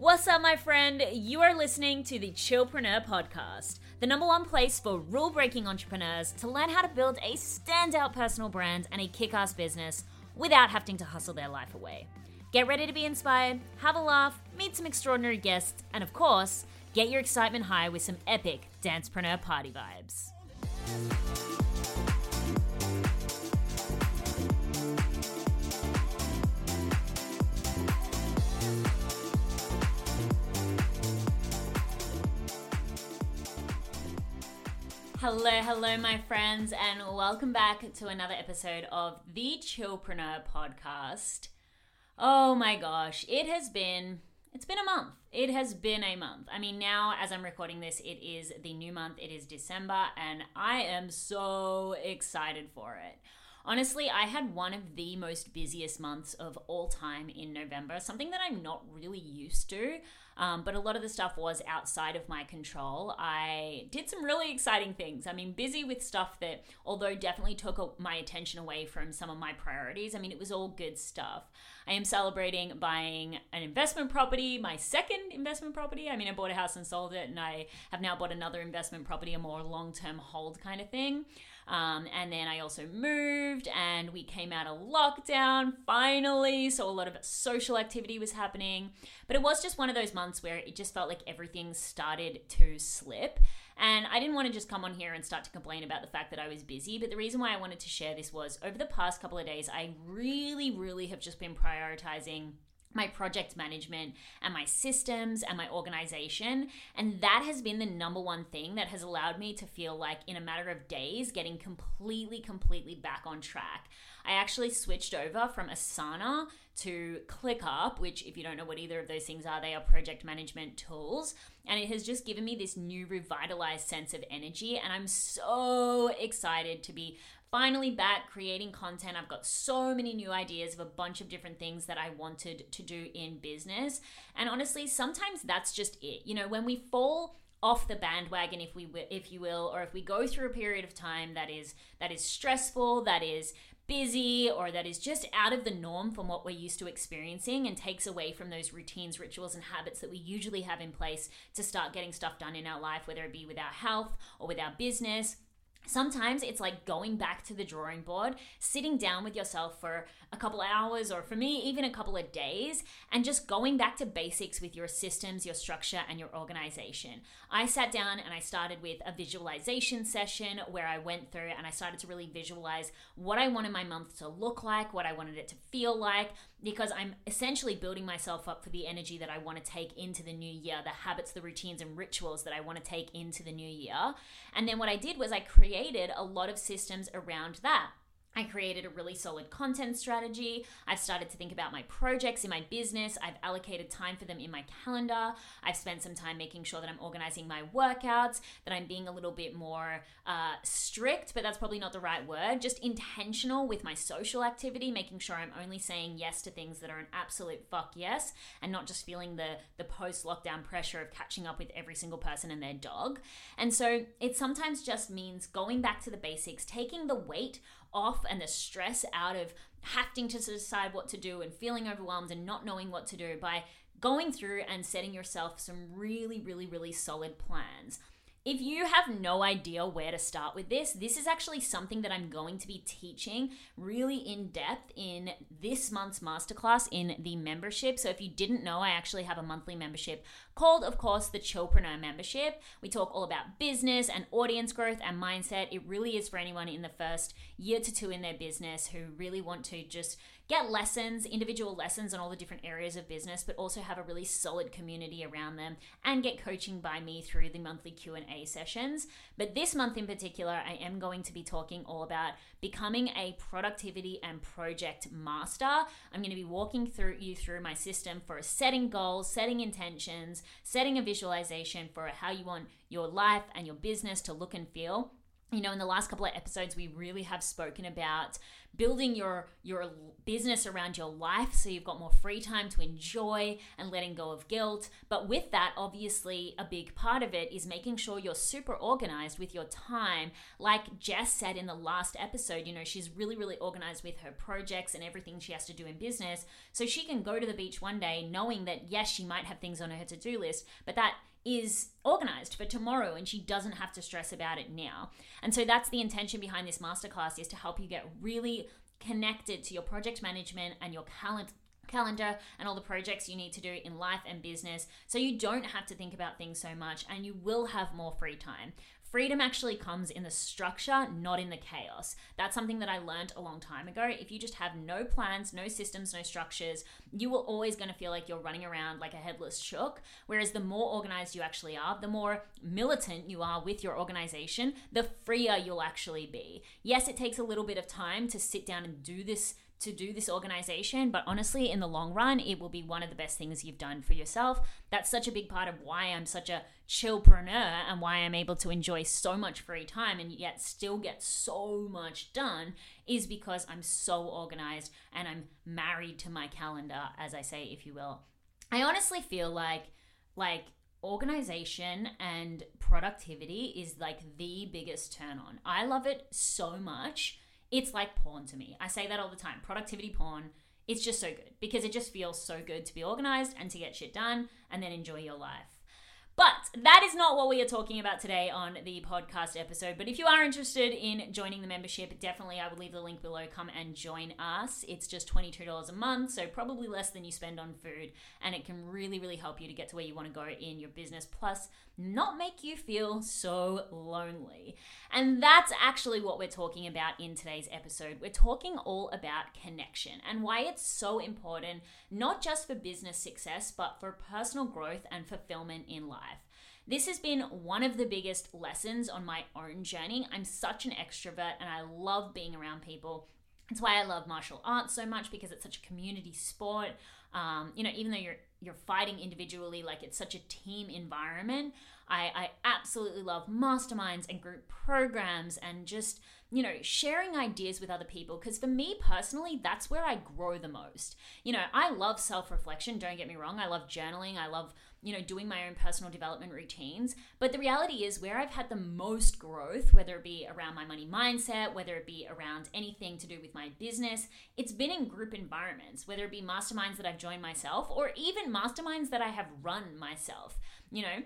What's up, my friend? You are listening to the Chillpreneur Podcast, the number one place for rule-breaking entrepreneurs to learn how to build a standout personal brand and a kick-ass business without having to hustle their life away. Get ready to be inspired, have a laugh, meet some extraordinary guests, and of course, get your excitement high with some epic Dancepreneur party vibes. Hello, hello, my friends, and welcome back to another episode of the Chillpreneur podcast. Oh my gosh, it has been it's been a month. It has been a month. I mean, now as I'm recording this, it is the new month. It is December, and I am so excited for it. Honestly, I had one of the most busiest months of all time in November, something that I'm not really used to. Um, but a lot of the stuff was outside of my control. I did some really exciting things. I mean, busy with stuff that, although definitely took my attention away from some of my priorities, I mean, it was all good stuff. I am celebrating buying an investment property, my second investment property. I mean, I bought a house and sold it, and I have now bought another investment property, a more long term hold kind of thing. Um, and then I also moved and we came out of lockdown finally. So a lot of social activity was happening. But it was just one of those months where it just felt like everything started to slip. And I didn't want to just come on here and start to complain about the fact that I was busy. But the reason why I wanted to share this was over the past couple of days, I really, really have just been prioritizing my project management and my systems and my organization. And that has been the number one thing that has allowed me to feel like, in a matter of days, getting completely, completely back on track. I actually switched over from Asana to ClickUp, which, if you don't know what either of those things are, they are project management tools. And it has just given me this new revitalized sense of energy. And I'm so excited to be finally back creating content. I've got so many new ideas of a bunch of different things that I wanted to do in business. And honestly, sometimes that's just it. You know, when we fall off the bandwagon if we if you will or if we go through a period of time that is that is stressful, that is busy or that is just out of the norm from what we're used to experiencing and takes away from those routines, rituals, and habits that we usually have in place to start getting stuff done in our life, whether it be with our health or with our business Sometimes it's like going back to the drawing board, sitting down with yourself for a couple hours, or for me, even a couple of days, and just going back to basics with your systems, your structure, and your organization. I sat down and I started with a visualization session where I went through and I started to really visualize what I wanted my month to look like, what I wanted it to feel like, because I'm essentially building myself up for the energy that I want to take into the new year, the habits, the routines, and rituals that I want to take into the new year. And then what I did was I created a lot of systems around that. I created a really solid content strategy. I've started to think about my projects in my business. I've allocated time for them in my calendar. I've spent some time making sure that I'm organizing my workouts, that I'm being a little bit more uh, strict, but that's probably not the right word, just intentional with my social activity, making sure I'm only saying yes to things that are an absolute fuck yes and not just feeling the, the post lockdown pressure of catching up with every single person and their dog. And so it sometimes just means going back to the basics, taking the weight off and the stress out of having to decide what to do and feeling overwhelmed and not knowing what to do by going through and setting yourself some really, really, really solid plans. If you have no idea where to start with this, this is actually something that I'm going to be teaching really in depth in this month's masterclass in the membership. So if you didn't know, I actually have a monthly membership called, of course, the Chillpreneur membership. We talk all about business and audience growth and mindset. It really is for anyone in the first year to two in their business who really want to just get lessons, individual lessons on all the different areas of business, but also have a really solid community around them and get coaching by me through the monthly Q&A sessions. But this month in particular, I am going to be talking all about becoming a productivity and project master. I'm going to be walking through you through my system for setting goals, setting intentions, setting a visualization for how you want your life and your business to look and feel you know in the last couple of episodes we really have spoken about building your your business around your life so you've got more free time to enjoy and letting go of guilt. But with that obviously a big part of it is making sure you're super organized with your time. Like Jess said in the last episode you know she's really really organized with her projects and everything she has to do in business. So she can go to the beach one day knowing that yes she might have things on her to-do list but that is organized for tomorrow and she doesn't have to stress about it now. And so that's the intention behind this masterclass is to help you get really connected to your project management and your calendar calendar and all the projects you need to do in life and business so you don't have to think about things so much and you will have more free time. Freedom actually comes in the structure, not in the chaos. That's something that I learned a long time ago. If you just have no plans, no systems, no structures, you are always going to feel like you're running around like a headless chook. Whereas the more organized you actually are, the more militant you are with your organization, the freer you'll actually be. Yes, it takes a little bit of time to sit down and do this to do this organization, but honestly, in the long run, it will be one of the best things you've done for yourself. That's such a big part of why I'm such a chillpreneur and why I'm able to enjoy so much free time and yet still get so much done is because I'm so organized and I'm married to my calendar, as I say, if you will. I honestly feel like, like, organization and productivity is like the biggest turn on. I love it so much it's like porn to me. I say that all the time. Productivity porn, it's just so good because it just feels so good to be organized and to get shit done and then enjoy your life. But that is not what we are talking about today on the podcast episode. But if you are interested in joining the membership, definitely I will leave the link below. Come and join us. It's just $22 a month, so probably less than you spend on food. And it can really, really help you to get to where you want to go in your business. Plus, not make you feel so lonely. And that's actually what we're talking about in today's episode. We're talking all about connection and why it's so important, not just for business success, but for personal growth and fulfillment in life. This has been one of the biggest lessons on my own journey. I'm such an extrovert and I love being around people. That's why I love martial arts so much because it's such a community sport. Um, you know, even though you're you're fighting individually, like it's such a team environment. I, I absolutely love masterminds and group programs and just, you know, sharing ideas with other people. Because for me personally, that's where I grow the most. You know, I love self reflection, don't get me wrong. I love journaling. I love you know, doing my own personal development routines. But the reality is, where I've had the most growth, whether it be around my money mindset, whether it be around anything to do with my business, it's been in group environments, whether it be masterminds that I've joined myself or even masterminds that I have run myself. You know,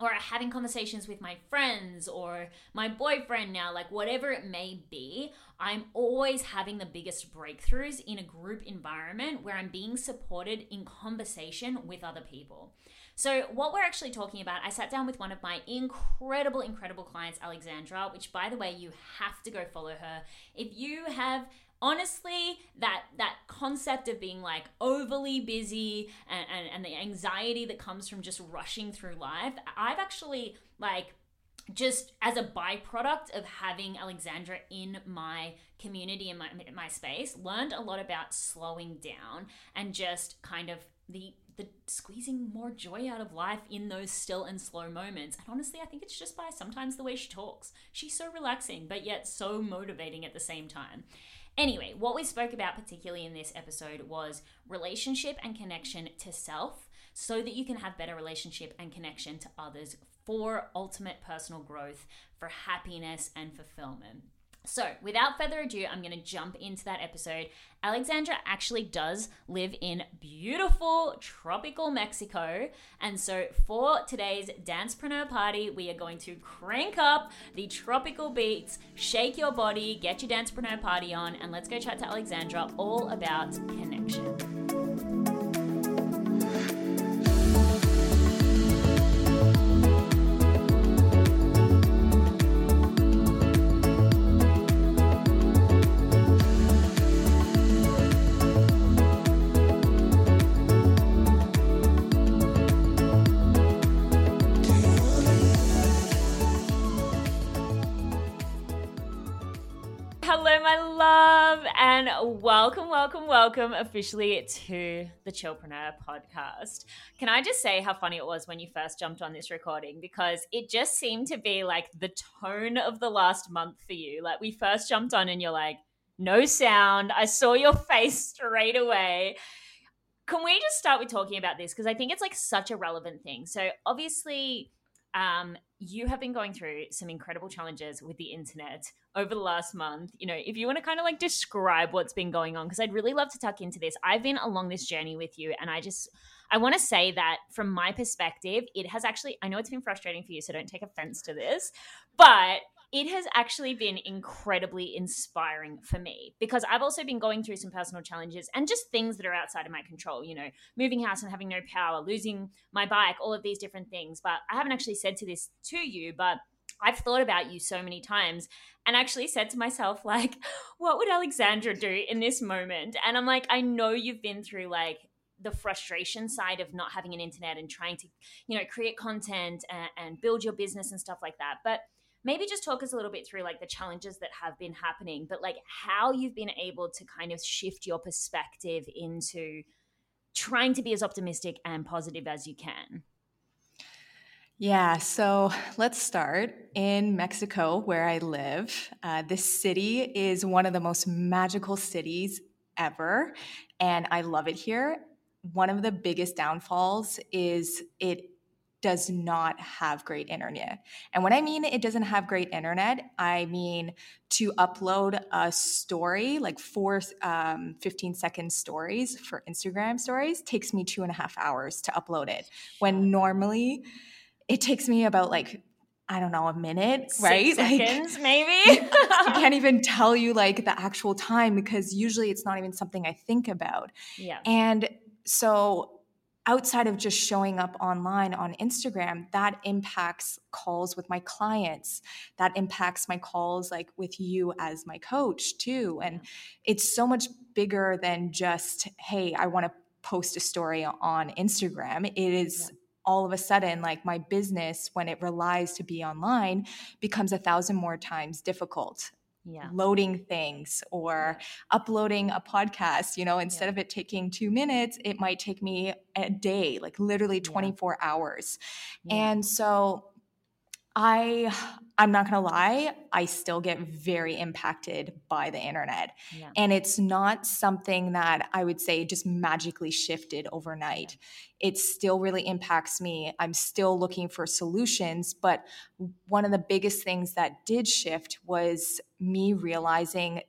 or having conversations with my friends or my boyfriend now, like whatever it may be, I'm always having the biggest breakthroughs in a group environment where I'm being supported in conversation with other people. So, what we're actually talking about, I sat down with one of my incredible, incredible clients, Alexandra, which by the way, you have to go follow her. If you have honestly that that concept of being like overly busy and, and, and the anxiety that comes from just rushing through life i've actually like just as a byproduct of having Alexandra in my community in my my space, learned a lot about slowing down and just kind of the the squeezing more joy out of life in those still and slow moments. And honestly, I think it's just by sometimes the way she talks. She's so relaxing, but yet so motivating at the same time. Anyway, what we spoke about particularly in this episode was relationship and connection to self so that you can have better relationship and connection to others for ultimate personal growth, for happiness and fulfillment. So, without further ado, I'm going to jump into that episode. Alexandra actually does live in beautiful tropical Mexico. And so, for today's Dancepreneur party, we are going to crank up the tropical beats, shake your body, get your Dancepreneur party on, and let's go chat to Alexandra all about connection. Hello, my love, and welcome, welcome, welcome officially to the Chillpreneur podcast. Can I just say how funny it was when you first jumped on this recording? Because it just seemed to be like the tone of the last month for you. Like, we first jumped on, and you're like, no sound. I saw your face straight away. Can we just start with talking about this? Because I think it's like such a relevant thing. So, obviously, um, you have been going through some incredible challenges with the internet over the last month. You know, if you want to kind of like describe what's been going on, because I'd really love to tuck into this. I've been along this journey with you, and I just I want to say that from my perspective, it has actually I know it's been frustrating for you, so don't take offense to this, but it has actually been incredibly inspiring for me because I've also been going through some personal challenges and just things that are outside of my control, you know, moving house and having no power, losing my bike, all of these different things. But I haven't actually said to this to you, but I've thought about you so many times and actually said to myself, like, what would Alexandra do in this moment? And I'm like, I know you've been through like the frustration side of not having an internet and trying to, you know, create content and, and build your business and stuff like that. But maybe just talk us a little bit through like the challenges that have been happening, but like how you've been able to kind of shift your perspective into trying to be as optimistic and positive as you can. Yeah, so let's start in Mexico, where I live. Uh, this city is one of the most magical cities ever, and I love it here. One of the biggest downfalls is it does not have great internet. And when I mean it doesn't have great internet, I mean to upload a story, like four um, 15 second stories for Instagram stories, takes me two and a half hours to upload it. When normally it takes me about like I don't know, a minute, Six right? Seconds, like, maybe. I can't even tell you like the actual time because usually it's not even something I think about. Yeah. And so outside of just showing up online on Instagram, that impacts calls with my clients. That impacts my calls like with you as my coach too. And it's so much bigger than just, hey, I want to post a story on Instagram. It is. All of a sudden like my business when it relies to be online becomes a thousand more times difficult yeah. loading things or yeah. uploading a podcast. You know, instead yeah. of it taking two minutes, it might take me a day, like literally 24 hours. And so I I'm not going to lie, I still get very impacted by the internet. Yeah. And it's not something that I would say just magically shifted overnight. It still really impacts me. I'm still looking for solutions, but one of the biggest things that did shift was me realizing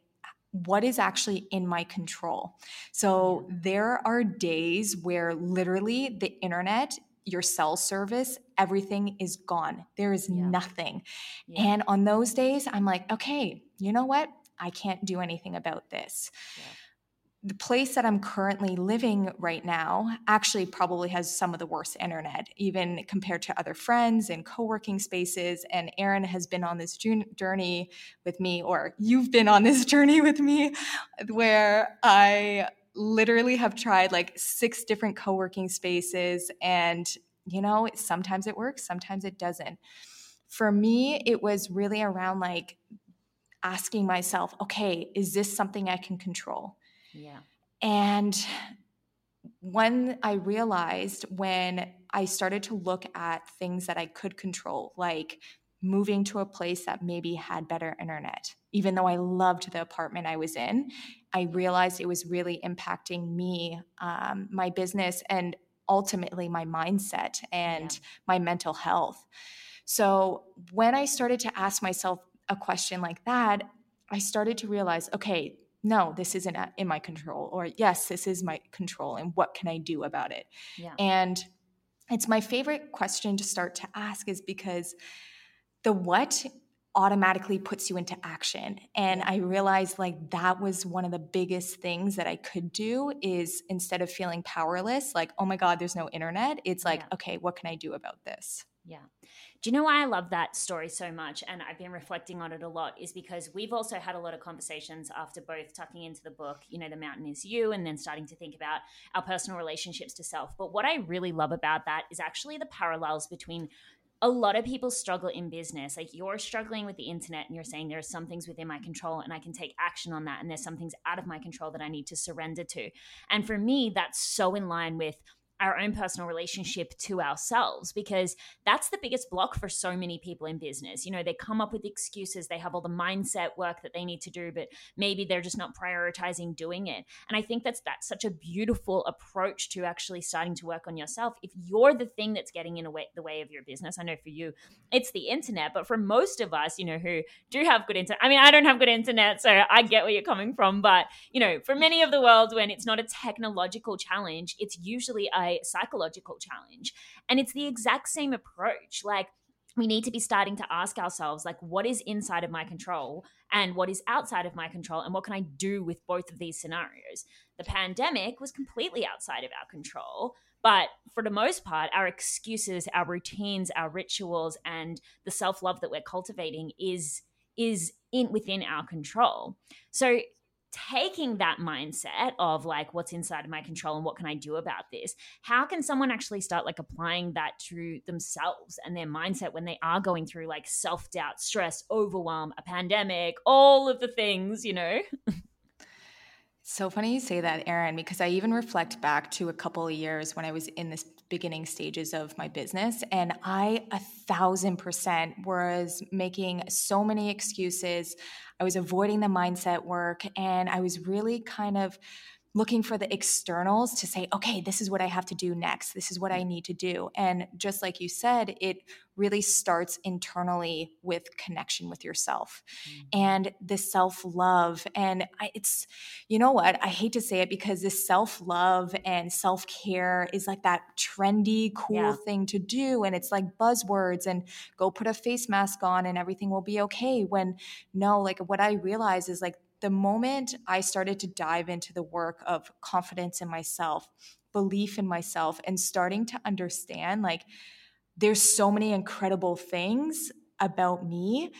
what is actually in my control. So there are days where literally the internet your cell service, everything is gone. There is yeah. nothing. Yeah. And on those days, I'm like, okay, you know what? I can't do anything about this. Yeah. The place that I'm currently living right now actually probably has some of the worst internet, even compared to other friends and co working spaces. And Erin has been on this journey with me, or you've been on this journey with me, where I literally have tried like six different co-working spaces and you know sometimes it works sometimes it doesn't for me it was really around like asking myself okay is this something i can control yeah and when i realized when i started to look at things that i could control like moving to a place that maybe had better internet. Even though I loved the apartment I was in, I realized it was really impacting me, um, my business, and ultimately my mindset and yeah. my mental health. So when I started to ask myself a question like that, I started to realize okay, no, this isn't in my control, or yes, this is my control, and what can I do about it? Yeah. And it's my favorite question to start to ask is because the what automatically puts you into action and i realized like that was one of the biggest things that i could do is instead of feeling powerless like oh my god there's no internet it's like yeah. okay what can i do about this yeah do you know why I love that story so much? And I've been reflecting on it a lot, is because we've also had a lot of conversations after both tucking into the book, you know, The Mountain is You, and then starting to think about our personal relationships to self. But what I really love about that is actually the parallels between a lot of people struggle in business. Like you're struggling with the internet and you're saying there are some things within my control and I can take action on that. And there's some things out of my control that I need to surrender to. And for me, that's so in line with our own personal relationship to ourselves because that's the biggest block for so many people in business. You know, they come up with excuses, they have all the mindset work that they need to do, but maybe they're just not prioritizing doing it. And I think that's that's such a beautiful approach to actually starting to work on yourself. If you're the thing that's getting in way, the way of your business, I know for you it's the internet, but for most of us, you know, who do have good internet, I mean, I don't have good internet, so I get where you're coming from, but you know, for many of the world when it's not a technological challenge, it's usually a psychological challenge. And it's the exact same approach. Like, we need to be starting to ask ourselves like what is inside of my control and what is outside of my control and what can i do with both of these scenarios the pandemic was completely outside of our control but for the most part our excuses our routines our rituals and the self-love that we're cultivating is is in within our control so taking that mindset of like what's inside of my control and what can I do about this, how can someone actually start like applying that to themselves and their mindset when they are going through like self doubt, stress, overwhelm, a pandemic, all of the things, you know? So funny you say that, Erin, because I even reflect back to a couple of years when I was in this beginning stages of my business, and I a thousand percent was making so many excuses. I was avoiding the mindset work, and I was really kind of looking for the externals to say, okay, this is what I have to do next. This is what I need to do. And just like you said, it really starts internally with connection with yourself mm-hmm. and the self love. And I, it's, you know what? I hate to say it because this self love and self care is like that trendy, cool yeah. thing to do. And it's like buzzwords and go put a face mask on and everything will be okay. When no, like what I realize is like, the moment I started to dive into the work of confidence in myself, belief in myself, and starting to understand like there's so many incredible things about me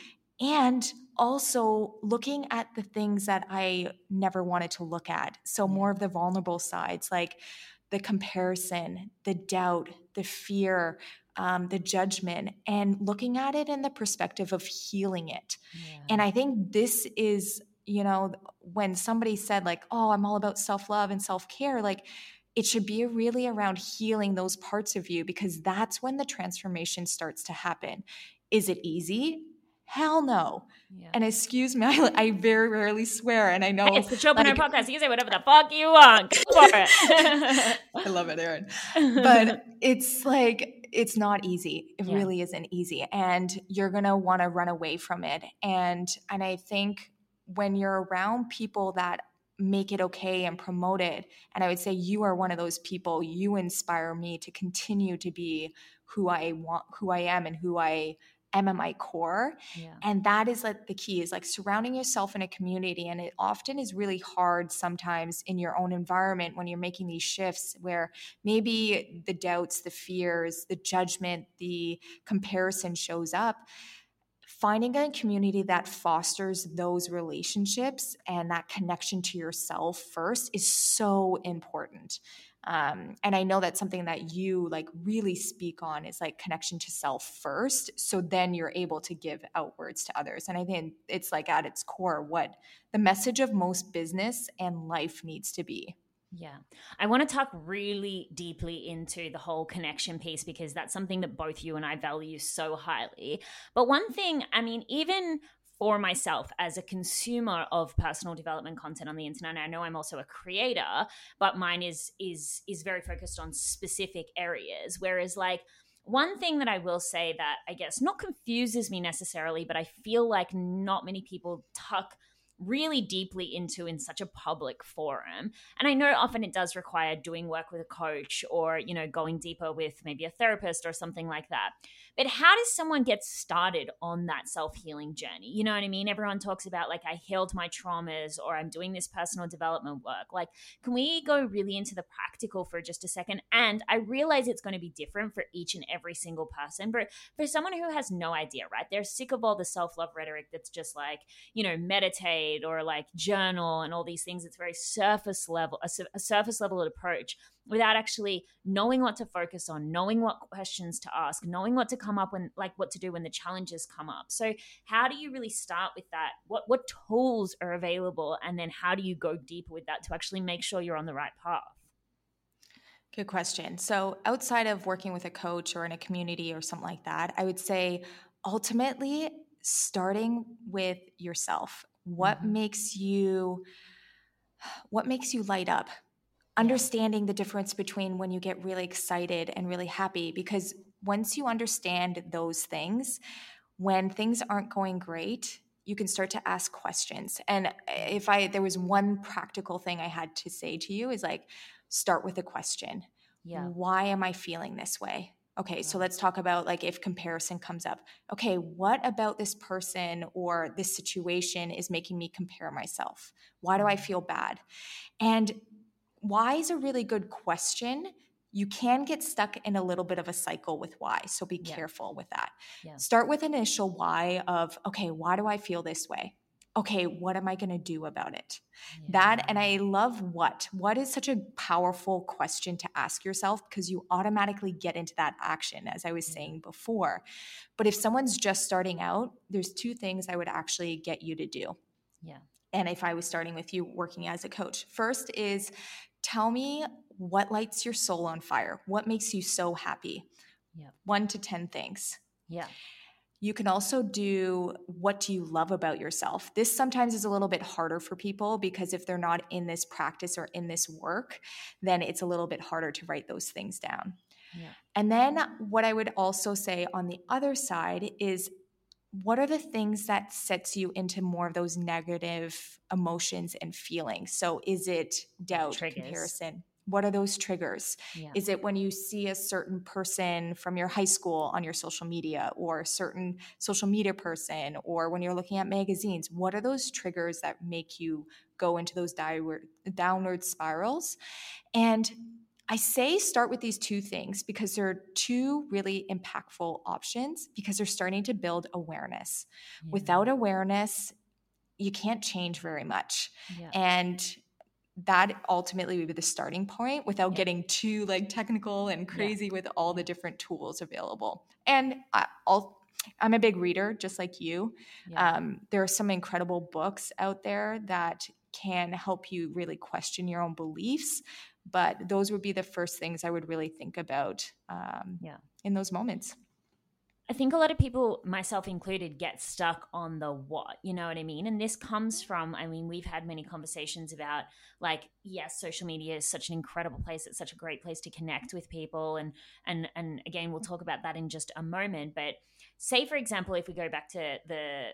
and also looking at the things that I never wanted to look at. So, more of the vulnerable sides, like the comparison, the doubt, the fear, um, the judgment, and looking at it in the perspective of healing it. Yeah. And I think this is you know, when somebody said, like, oh, I'm all about self love and self care, like, it should be really around healing those parts of you because that's when the transformation starts to happen. Is it easy? Hell no. Yeah. And excuse me, I, I, very rarely swear, and I know it's the Chillpreneur like, podcast. You say whatever the fuck you want. Go for it. I love it, Erin. But it's like it's not easy. It yeah. really isn't easy, and you're gonna want to run away from it. And and I think when you're around people that make it okay and promote it and i would say you are one of those people you inspire me to continue to be who i want who i am and who i am at my core yeah. and that is like the key is like surrounding yourself in a community and it often is really hard sometimes in your own environment when you're making these shifts where maybe the doubts the fears the judgment the comparison shows up finding a community that fosters those relationships and that connection to yourself first is so important. Um, and i know that's something that you like really speak on is like connection to self first so then you're able to give outwards to others. And i think it's like at its core what the message of most business and life needs to be yeah. I want to talk really deeply into the whole connection piece because that's something that both you and I value so highly. But one thing, I mean, even for myself as a consumer of personal development content on the internet, I know I'm also a creator, but mine is is is very focused on specific areas whereas like one thing that I will say that I guess not confuses me necessarily, but I feel like not many people tuck really deeply into in such a public forum. And I know often it does require doing work with a coach or, you know, going deeper with maybe a therapist or something like that. But how does someone get started on that self healing journey? You know what I mean? Everyone talks about like, I healed my traumas or I'm doing this personal development work. Like, can we go really into the practical for just a second? And I realize it's going to be different for each and every single person. But for someone who has no idea, right? They're sick of all the self love rhetoric that's just like, you know, meditate meditate or like journal and all these things. It's very surface level, a, a surface level approach without actually knowing what to focus on, knowing what questions to ask, knowing what to come up when, like what to do when the challenges come up. So, how do you really start with that? What what tools are available, and then how do you go deeper with that to actually make sure you're on the right path? Good question. So, outside of working with a coach or in a community or something like that, I would say ultimately starting with yourself. What mm-hmm. makes you what makes you light up? Understanding the difference between when you get really excited and really happy because once you understand those things, when things aren't going great, you can start to ask questions. And if I there was one practical thing I had to say to you is like start with a question. Yeah. Why am I feeling this way? Okay, so let's talk about like if comparison comes up. Okay, what about this person or this situation is making me compare myself? Why do I mm-hmm. feel bad? And why is a really good question. You can get stuck in a little bit of a cycle with why. So be yeah. careful with that. Yeah. Start with an initial why of, okay, why do I feel this way? Okay, what am I going to do about it? Yeah. That, and I love what. What is such a powerful question to ask yourself because you automatically get into that action, as I was saying before. But if someone's just starting out, there's two things I would actually get you to do. Yeah. And if I was starting with you working as a coach, first is tell me what lights your soul on fire? What makes you so happy? Yeah. One to 10 things. Yeah. You can also do what do you love about yourself. This sometimes is a little bit harder for people because if they're not in this practice or in this work, then it's a little bit harder to write those things down. Yeah. And then what I would also say on the other side is what are the things that sets you into more of those negative emotions and feelings? So is it doubt, Triggers. comparison, what are those triggers yeah. is it when you see a certain person from your high school on your social media or a certain social media person or when you're looking at magazines what are those triggers that make you go into those downward downward spirals and I say start with these two things because they're two really impactful options because they're starting to build awareness. Yeah. Without awareness, you can't change very much. Yeah. And that ultimately would be the starting point without yeah. getting too like technical and crazy yeah. with all the different tools available. And I, will I'm a big reader, just like you. Yeah. Um, there are some incredible books out there that can help you really question your own beliefs. But those would be the first things I would really think about um, yeah. in those moments. I think a lot of people, myself included, get stuck on the what, you know what I mean? And this comes mm-hmm. from, I mean, we've had many conversations about like, yes, social media is such an incredible place. It's such a great place to connect with people. And and and again, we'll talk about that in just a moment. But say, for example, if we go back to the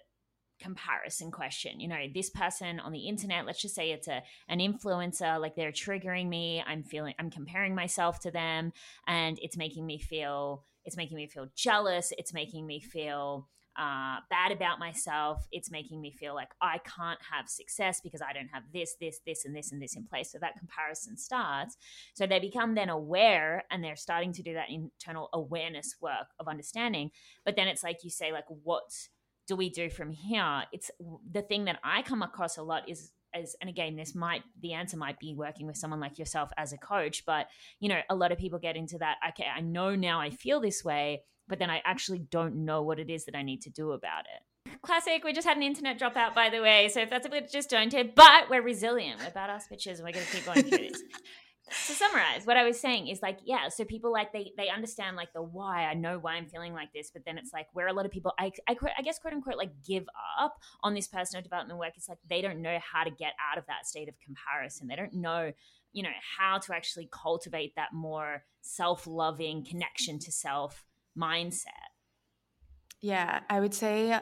comparison question you know this person on the internet let's just say it's a an influencer like they're triggering me i'm feeling i'm comparing myself to them and it's making me feel it's making me feel jealous. It's making me feel uh, bad about myself. It's making me feel like I can't have success because I don't have this, this, this, and this, and this in place. So that comparison starts. So they become then aware and they're starting to do that internal awareness work of understanding. But then it's like you say, like, what do we do from here? It's the thing that I come across a lot is as and again this might the answer might be working with someone like yourself as a coach but you know a lot of people get into that okay i know now i feel this way but then i actually don't know what it is that i need to do about it. Classic. We just had an internet dropout by the way so if that's a bit disjointed but we're resilient. We're badass bitches and we're going to keep going through this to summarize what i was saying is like yeah so people like they they understand like the why i know why i'm feeling like this but then it's like where a lot of people i i, I guess quote unquote like give up on this personal development work it's like they don't know how to get out of that state of comparison. They don't know you know how to actually cultivate that more self-loving connection to self mindset. Yeah i would say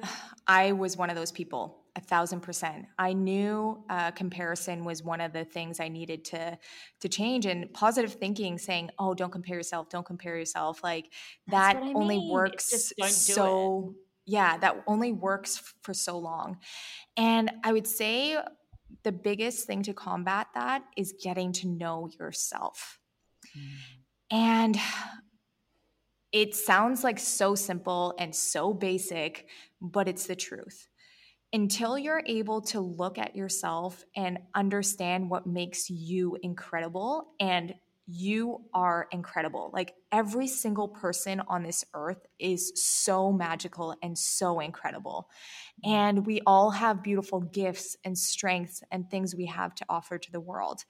i was one of those people a thousand percent. I knew uh, comparison was one of the things I needed to to change, and positive thinking, saying, "Oh, don't compare yourself. Don't compare yourself." Like That's that only mean. works so. Yeah, that only works f- for so long, and I would say the biggest thing to combat that is getting to know yourself, mm. and it sounds like so simple and so basic, but it's the truth until you're able to look at yourself and understand what makes you incredible and you are incredible. Like every single person on this earth is so magical and so incredible. And we all have beautiful gifts and strengths and things we have to offer to the world.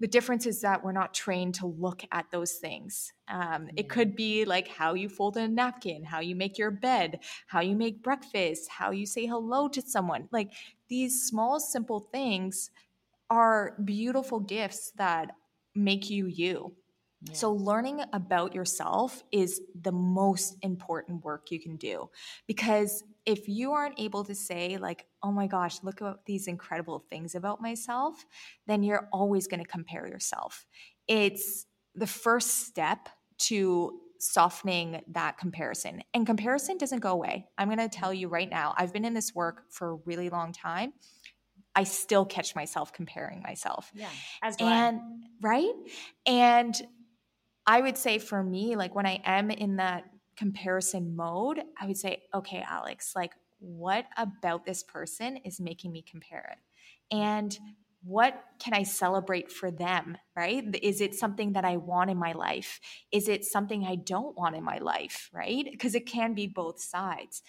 The difference is that we're not trained to look at those things. Um, it could be like how you fold a napkin, how you make your bed, how you make breakfast, how you say hello to someone. Like these small, simple things are beautiful gifts that make you you. Yeah. So, learning about yourself is the most important work you can do because if you aren't able to say, like, oh my gosh, look at these incredible things about myself, then you're always going to compare yourself. It's the first step to softening that comparison. And comparison doesn't go away. I'm going to mm-hmm. tell you right now, I've been in this work for a really long time. I still catch myself comparing myself. Yeah. As well. and right? And I would say for me, like when I am in that comparison mode, I would say, okay, Alex, like what about this person is making me compare it? And what can I celebrate for them, right? Is it something that I want in my life? Is it something I don't want in my life, right? Because it can be both sides.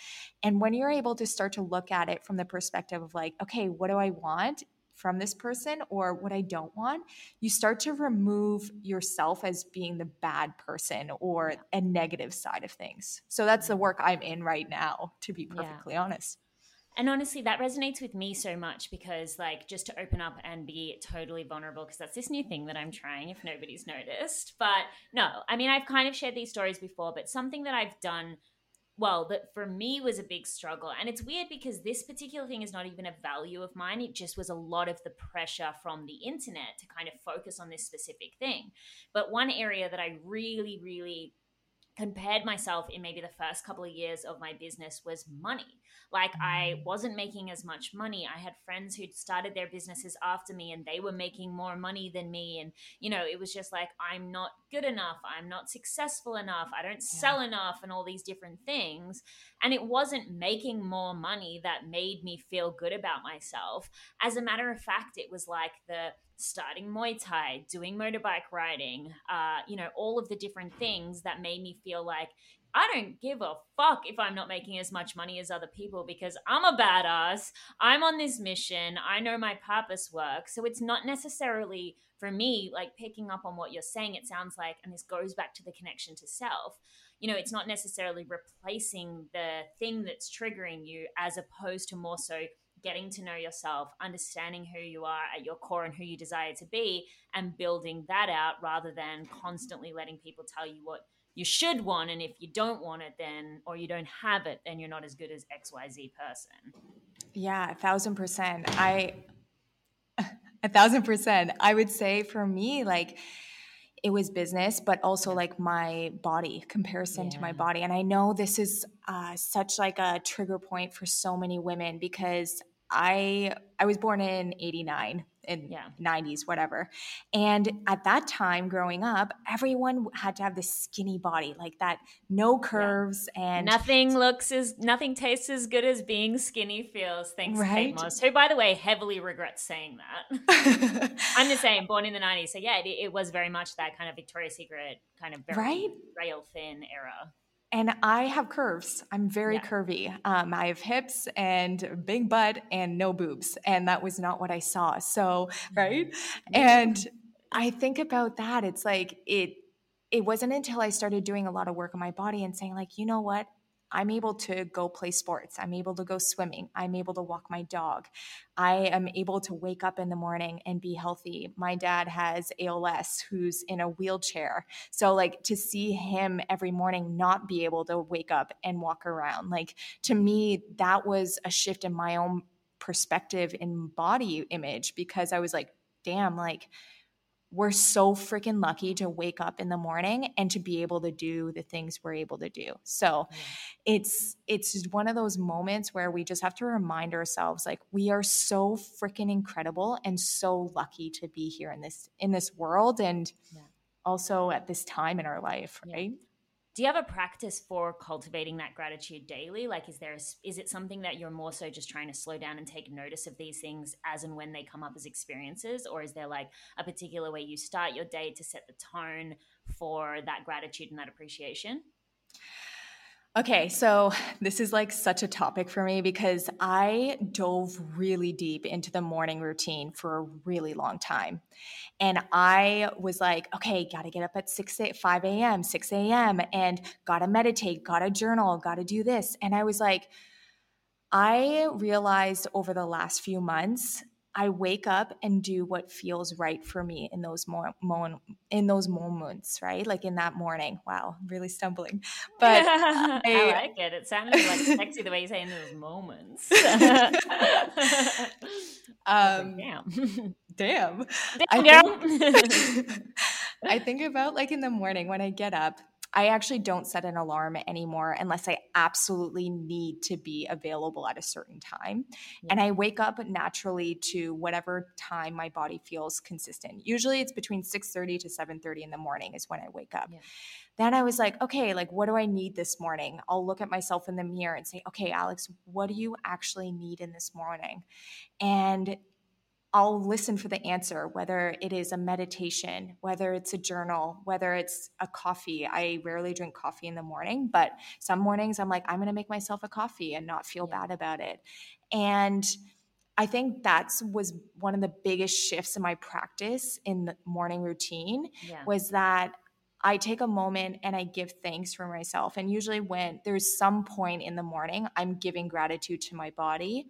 And when you're able to start to look at it from the perspective of like, okay, what do I want? From this person or what I don't want, you start to remove yourself as being the bad person or a negative side of things. So that's the work I'm in right now, to be perfectly yeah. honest. And honestly, that resonates with me so much because, like, just to open up and be totally vulnerable, because that's this new thing that I'm trying if nobody's noticed. But no, I mean, I've kind of shared these stories before, but something that I've done well, that for me was a big struggle. And it's weird because this particular thing is not even a value of mine. It just was a lot of the pressure from the internet to kind of focus on this specific thing. But one area that I really, really compared myself in maybe the first couple of years of my business was money. Like I mm. wasn't making as much money. I had friends who'd started their businesses after me and they were making more money than me. And, you know, it was just like, I'm not good enough. I'm not successful enough. I don't yeah. sell enough and all these different things. And it wasn't making more money that made me feel good about myself. As a matter of fact, it was like the starting Muay Thai, doing motorbike riding, uh, you know, all of the different things that made me feel like I don't give a fuck if I'm not making as much money as other people because I'm a badass. I'm on this mission. I know my purpose work. So it's not necessarily for me, like picking up on what you're saying, it sounds like, and this goes back to the connection to self. You know, it's not necessarily replacing the thing that's triggering you as opposed to more so getting to know yourself, understanding who you are at your core and who you desire to be, and building that out rather than constantly letting people tell you what you should want. And if you don't want it, then, or you don't have it, then you're not as good as XYZ person. Yeah, a thousand percent. I, a thousand percent. I would say for me, like, it was business, but also like my body comparison yeah. to my body. And I know this is uh, such like a trigger point for so many women because I I was born in 89 in yeah. 90s whatever. And at that time growing up, everyone had to have this skinny body like that no curves yeah. and nothing looks as nothing tastes as good as being skinny feels. Thanks right? Kate Moss, who by the way heavily regrets saying that. I'm the same, born in the 90s. So yeah, it, it, was very much that kind of Victoria's Secret kind of very right? rail thin era and I have curves. I'm very yeah. curvy. Um, I have hips and big butt and no boobs. And that was not what I saw. So, right. Mm-hmm. And I think about that. It's like, it, it wasn't until I started doing a lot of work on my body and saying, like, you know what? I'm able to go play sports. I'm able to go swimming. I'm able to walk my dog. I am able to wake up in the morning and be healthy. My dad has ALS, who's in a wheelchair. So, like, to see him every morning not be able to wake up and walk around, like, to me, that was a shift in my own perspective in body image because I was like, damn, like, we're so freaking lucky to wake up in the morning and to be able to do the things we're able to do. So it's it's one of those moments where we just have to remind ourselves like we are so freaking incredible and so lucky to be here in this in this world and yeah. also at this time in our life, right? Do you have a practice for cultivating that gratitude daily? Like is there a, is it something that you're more so just trying to slow down and take notice of these things as and when they come up as experiences? Or is there like a particular way you start your day to set the tone for that gratitude and that appreciation Okay, so this is like such a topic for me because I dove really deep into the morning routine for a really long time. And I was like, okay, gotta get up at 6, 8, 5 a.m., 6 a.m., and gotta meditate, gotta journal, gotta do this. And I was like, I realized over the last few months I wake up and do what feels right for me in those mo-, mo- in those moments, right? Like in that morning. Wow, I'm really stumbling. But I, I, like it. It sounded like sexy the way you say in those moments. um, damn. Damn. Damn, I think, I think about like in the morning when I get up I actually don't set an alarm anymore unless I absolutely need to be available at a certain time. Yeah. And I wake up naturally to whatever time my body feels consistent. Usually it's between 6:30 to 7:30 in the morning is when I wake up. Yeah. Then I was like, okay, like what do I need this morning? I'll look at myself in the mirror and say, "Okay, Alex, what do you actually need in this morning?" And I'll listen for the answer, whether it is a meditation, whether it's a journal, whether it's a coffee. I rarely drink coffee in the morning, but some mornings I'm like, I'm going to make myself a coffee and not feel bad about it. And I think that's was one of the biggest shifts in my practice in the morning routine yeah. was that I take a moment and I give thanks for myself. And usually when there's some point in the morning, I'm giving gratitude to my body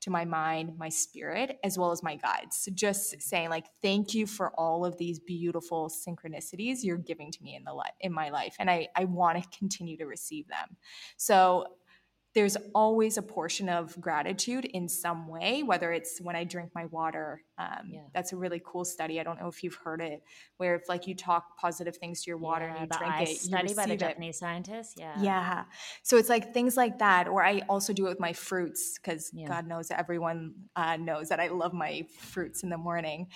to my mind, my spirit, as well as my guides. just mm-hmm. saying like, thank you for all of these beautiful synchronicities you're giving to me in the life in my life. And I, I want to continue to receive them. So there's always a portion of gratitude in some way, whether it's when I drink my water. Um, yeah. That's a really cool study. I don't know if you've heard it, where if like you talk positive things to your water yeah, and you drink it, study you by the it. Japanese scientists. Yeah, yeah. So it's like things like that, or I also do it with my fruits because yeah. God knows everyone uh, knows that I love my fruits in the morning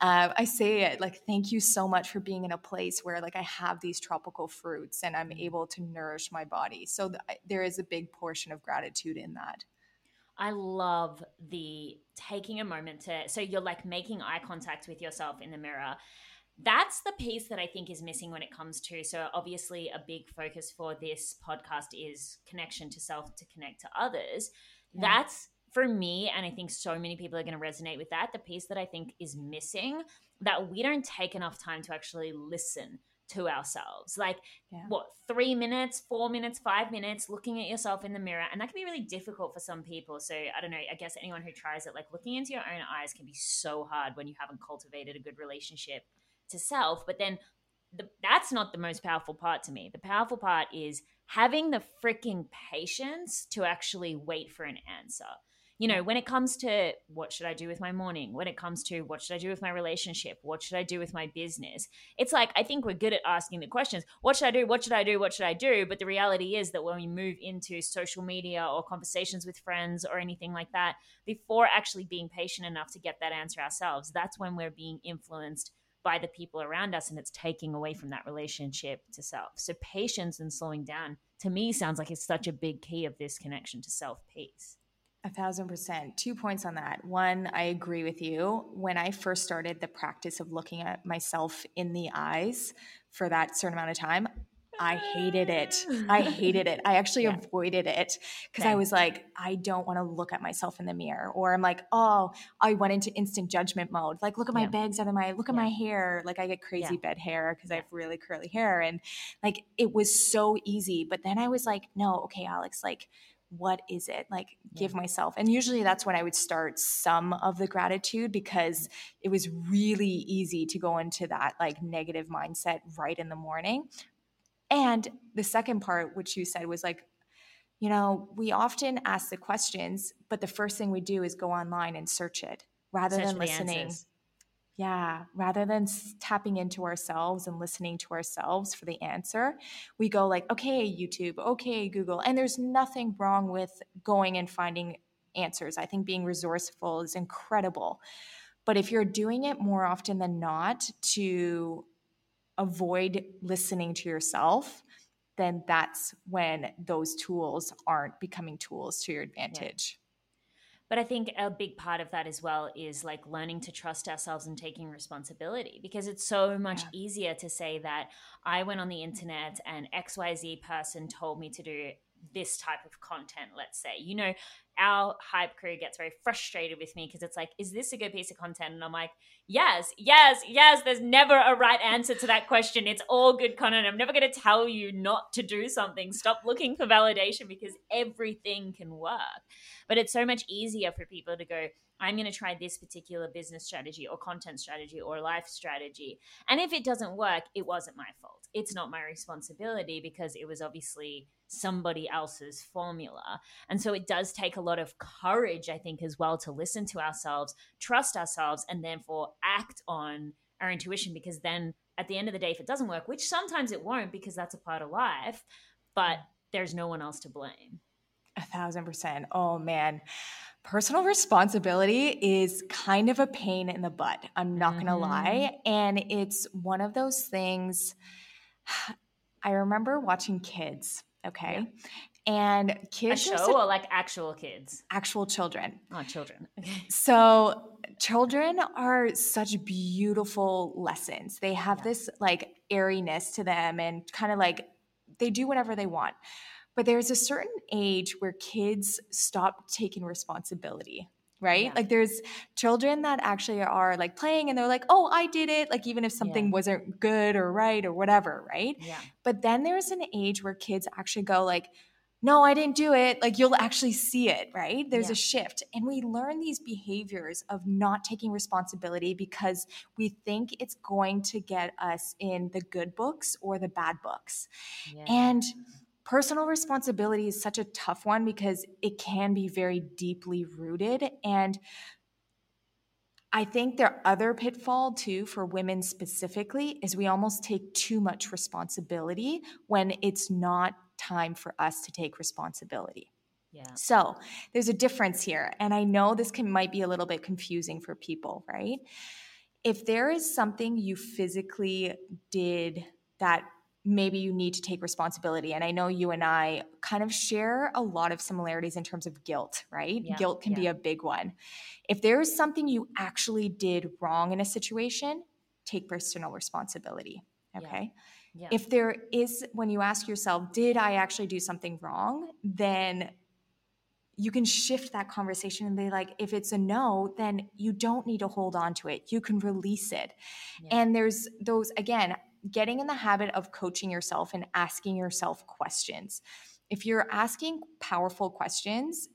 uh, I say it like, thank you so much for being in a place where like I have these tropical fruits and I'm mm. able to nourish my body. So th- there is a big portion of gratitude in that. I love the taking a moment to, so you're like making eye contact with yourself in the mirror. That's the piece that I think is missing when it comes to. So, obviously, a big focus for this podcast is connection to self to connect to others. Yeah. That's for me, and I think so many people are going to resonate with that, the piece that I think is missing that we don't take enough time to actually listen to ourselves. Like, yeah. what, three minutes, four minutes, five minutes, looking at yourself in the mirror. And that can be really difficult for some people. So, I don't know, I guess anyone who tries it, like looking into your own eyes can be so hard when you haven't cultivated a good relationship to self. But then the, that's not the most powerful part to me. The powerful part is having the freaking patience to actually wait for an answer you know, when it comes to what should I do with my morning, when it comes to what should I do with my relationship, what should I do with my business, it's like I think we're good at asking the questions, what should I do, what should I do, what should I do? But the reality is that when we move into social media or conversations with friends or anything like that, before actually being patient enough to get that answer ourselves, that's when we're being influenced by the people around us and it's taking away from that relationship to self. So patience and slowing down to me sounds like it's such a big key of this connection to self piece. A thousand percent. Two points on that. One, I agree with you. When I first started the practice of looking at myself in the eyes for that certain amount of time, I hated it. Ah. I hated it. I actually yeah. avoided it because I was like, I don't want to look at myself in the mirror. Or I'm like, oh, I went into instant judgment mode. Like, look at my yeah. bags out of my, look at yeah. my hair. Like, I get crazy bed hair because I have really curly hair. And like, it was so easy. But then I was like, no, okay, Alex, like, what is it? Like give myself and usually that's when i would start some of the gratitude because mm-hmm. it was really easy to go into that like negative mindset right in the morning. And the second part which you said was like you know we often ask the questions but the first thing we do is go online and search it rather search than listening answers. Yeah, rather than tapping into ourselves and listening to ourselves for the answer, we go like, okay, YouTube, okay, Google. And there's nothing wrong with going and finding answers. I think being resourceful is incredible. But if you're doing it more often than not to avoid listening to yourself, then that's when those tools aren't becoming tools to your advantage. But I think a big part of that as well is like learning to trust ourselves and taking responsibility because it's so much yeah. easier to say that I went on the internet and XYZ person told me to do this type of content, let's say. You know, our hype crew gets very frustrated with me because it's like, is this a good piece of content? And I'm like, yes, yes, yes. There's never a right answer to that question. It's all good content. I'm never going to tell you not to do something. Stop looking for validation because everything can work. But it's so much easier for people to go, I'm going to try this particular business strategy or content strategy or life strategy. And if it doesn't work, it wasn't my fault. It's not my responsibility because it was obviously somebody else's formula. And so it does take a lot of courage, I think, as well to listen to ourselves, trust ourselves, and therefore act on our intuition because then at the end of the day, if it doesn't work, which sometimes it won't because that's a part of life, but there's no one else to blame. A thousand percent. Oh man personal responsibility is kind of a pain in the butt. I'm not mm-hmm. going to lie. And it's one of those things. I remember watching kids, okay? Yeah. And kids. A show or like actual kids? Actual children. Oh, children. Okay. So, children are such beautiful lessons. They have yeah. this like airiness to them and kind of like they do whatever they want. But there's a certain age where kids stop taking responsibility right? Yeah. Like there's children that actually are like playing and they're like, "Oh, I did it." Like even if something yeah. wasn't good or right or whatever, right? Yeah. But then there's an age where kids actually go like, "No, I didn't do it." Like you'll actually see it, right? There's yeah. a shift. And we learn these behaviors of not taking responsibility because we think it's going to get us in the good books or the bad books. And personal responsibility is such a tough one because it can be very deeply rooted and I think their other pitfall too for women specifically is we almost take too much responsibility when it's not time for us to take responsibility. Yeah. So there's a difference here. And I know this can might be a little bit confusing for people, right? If there is something you physically did that maybe you need to take responsibility. And I know you and I kind of share a lot of similarities in terms of guilt, right? Yeah, guilt can yeah. be a big one. If there is something you actually did wrong in a situation, take personal responsibility. Okay. Yeah. If there is, when you ask yourself, did I actually do something wrong? Then you can shift that conversation and be like, if it's a no, then you don't need to hold on to it. You can release it. And there's those, again, getting in the habit of coaching yourself and asking yourself questions. If you're asking powerful questions,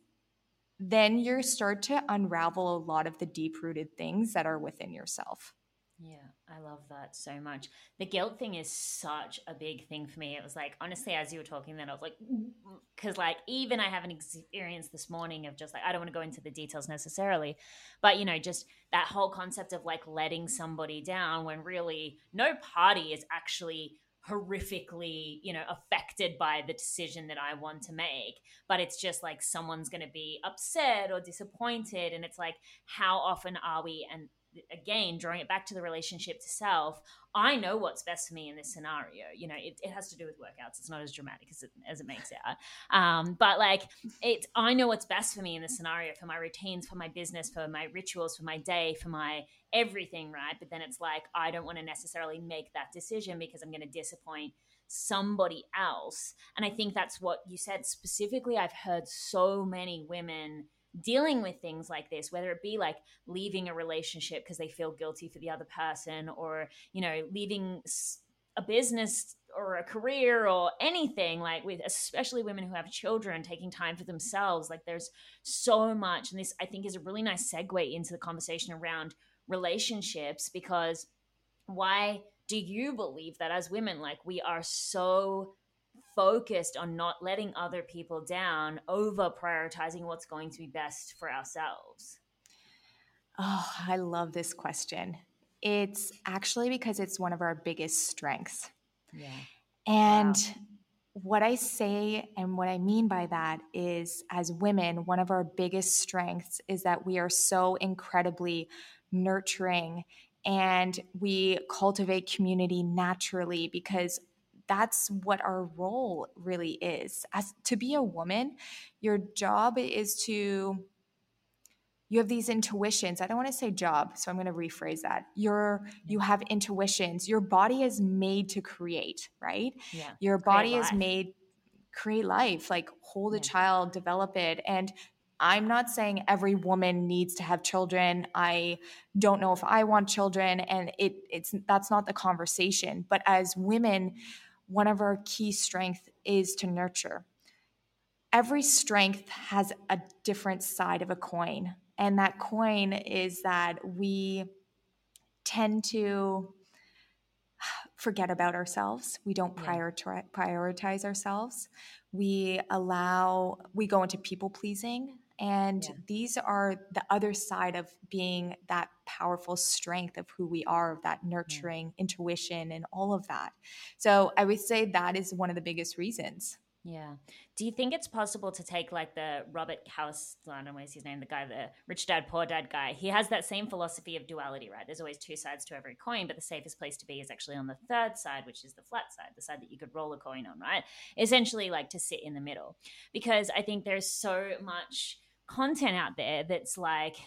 then you start to unravel a lot of the deep rooted things that are within yourself. Yeah, I love that so much. The guilt thing is such a big thing for me. It was like, honestly, as you were talking, then I was like, mm, because like even I have an experience this morning of just like, I don't want to go into the details necessarily, but you know, just that whole concept of like letting somebody down when really no party is actually horrifically you know affected by the decision that i want to make but it's just like someone's going to be upset or disappointed and it's like how often are we and again drawing it back to the relationship to self i know what's best for me in this scenario. You know it, it has to do with workouts. It's not as dramatic as it, as it makes out um, but like it i know what's best for me in this scenario for my routines for my business for my rituals for my day for my everything right? But then it's like i don't want to necessarily make that decision because i'm going to disappoint somebody else. And i think that's what you said. Specifically i've heard so many women dealing with things like this whether it be like leaving a relationship because they feel guilty for the other person or you know leaving a business or a career or anything like with especially women who have children taking time for themselves like there's so much. And this i think is a really nice segue into the conversation around relationships because why do you believe that as women like we are so focused on not letting other people down over prioritizing what's going to be best for ourselves? Oh, I love this question. It's actually because it's one of our biggest strengths. Yeah. And wow. what I say and what I mean by that is, as women, one of our biggest strengths is that we are so incredibly nurturing and we cultivate community naturally because that's what our role really is. As to be a woman, your job is to you have these intuitions. I don't want to say job, so I'm going to rephrase that. You're you have intuitions. Your body is made to create, right? Yeah. Your body is made create life, like hold a Yeah. child, develop it. And I'm not saying every woman needs to have children. I don't know if I want children and it it's that's not the conversation. But as women, one of our key strengths is to nurture. Every strength has a different side of a coin. And that coin is that we tend to forget about ourselves. We don't prioritize ourselves. We allow we go into people pleasing and Yeah. these are the other side of being that powerful strength of who we are, of that nurturing intuition and all of that. So I would say that is one of the biggest reasons. Yeah. Do you think it's possible to take like the Robert Callus, I don't know what is his name, the guy, the rich dad, poor dad guy? He has that same philosophy of duality, right? There's always two sides to every coin, but the safest place to be is actually on the third side, which is the flat side, the side that you could roll a coin on, right? Essentially, like to sit in the middle. Because I think there's so much content out there that's like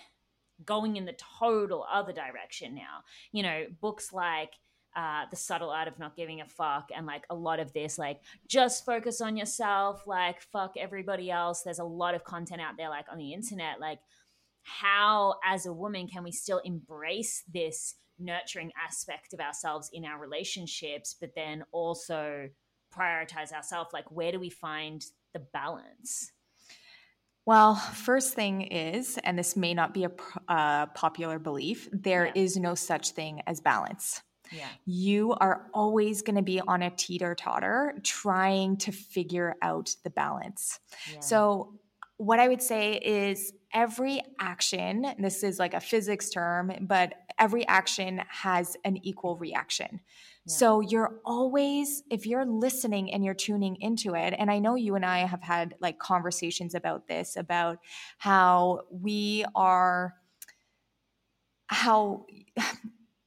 going in the total other direction now. You know, books like, uh, the subtle art of not giving a fuck and like a lot of this like just focus on yourself like fuck everybody else. There's a lot of content out there like on the internet. Like how as a woman can we still embrace this nurturing aspect of ourselves in our relationships but then also prioritize ourselves like where do we find the balance Well, first thing is, and this may not be a uh, popular belief, there is Yeah. no such thing as balance. yeah you are always going to be on a teeter totter trying to figure out the balance. yeah. So, what I would say is every action, this is like a physics term, but every action has an equal reaction. So, you're always, if you're listening and you're tuning into it, and I know you and I have had like conversations about this, about how we are, how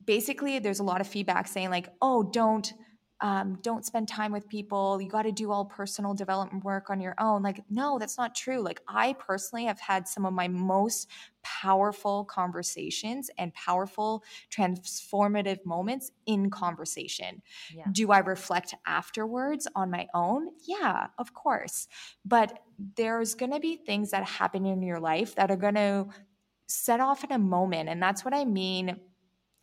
basically there's a lot of feedback saying like oh don't um, don't spend time with people. You got to do all personal development work on your own. Like no that's not true. Like i personally have had some of my most powerful conversations and powerful transformative moments in conversation. Yeah. Do i reflect afterwards on my own? Yeah of course. But there's going to be things that happen in your life that are going to set off in a moment and that's what i mean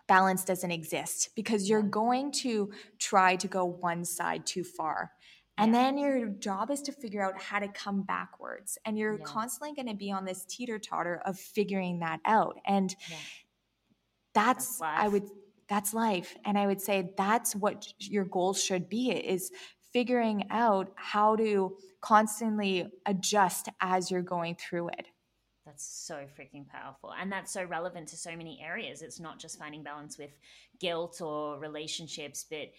balance doesn't exist because you're going to try to go one side too far. And Yeah. then your job is to figure out how to come backwards. And you're Yeah. constantly going to be on this teeter totter of figuring that out. And Yeah. that's, That's I would, that's life. And I would say that's what your goals should be is figuring out how to constantly adjust as you're going through it. That's so freaking powerful. And that's so relevant to so many areas. It's not just finding balance with guilt or relationships, but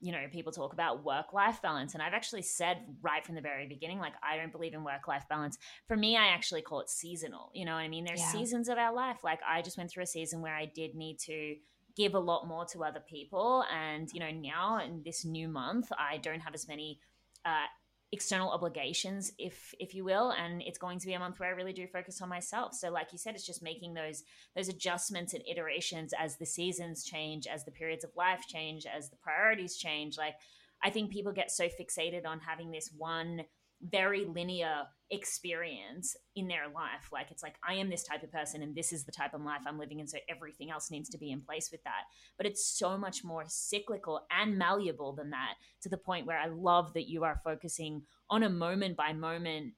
you know, people talk about work life balance. And I've actually said right from the very beginning, like, I don't believe in work life balance. For me, I actually call it seasonal. You know what I mean? There's Yeah. seasons of our life. Like, I just went through a season where I did need to give a lot more to other people. And, you know, now in this new month, I don't have as many uh, external obligations if if you will and it's going to be a month where i really do focus on myself. So like you said it's just making those those adjustments and iterations as the seasons change as the periods of life change as the priorities change. Like i think people get so fixated on having this one very linear experience in their life like it's like i am this type of person and this is the type of life i'm living and so everything else needs to be in place with that but it's so much more cyclical and malleable than that to the point where I love that you are focusing on a moment by moment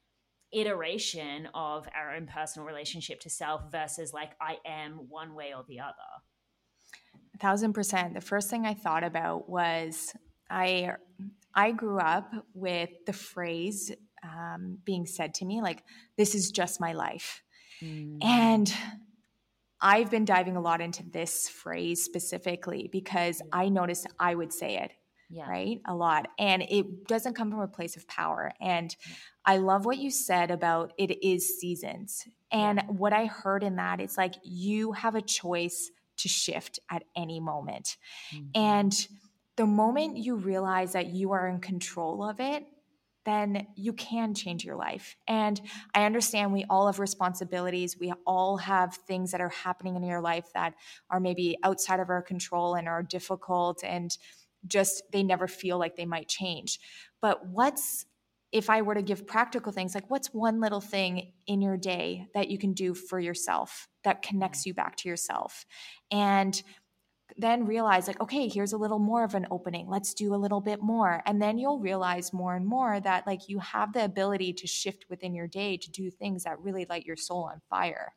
iteration of our own personal relationship to self versus like I am one way or the other. A thousand percent. The first thing I thought about was I I grew up with the phrase um, being said to me like, "This is just my life," and I've been diving a lot into this phrase specifically because I noticed I would say it yeah. right? A lot. And it doesn't come from a place of power. And I love what you said about it is seasons. And what I heard in that, it's like you have a choice to shift at any moment. Mhm. And the moment you realize that you are in control of it, then you can change your life. And I understand we all have responsibilities. We all have things that are happening in your life that are maybe outside of our control and are difficult and just they never feel like they might change. But what's if I were to give practical things, like what's one little thing in your day that you can do for yourself that connects mm. you back to yourself? And then realize, like, okay, here's a little more of an opening. Let's do a little bit more. And then you'll realize more and more that, like, you have the ability to shift within your day to do things that really light your soul on fire.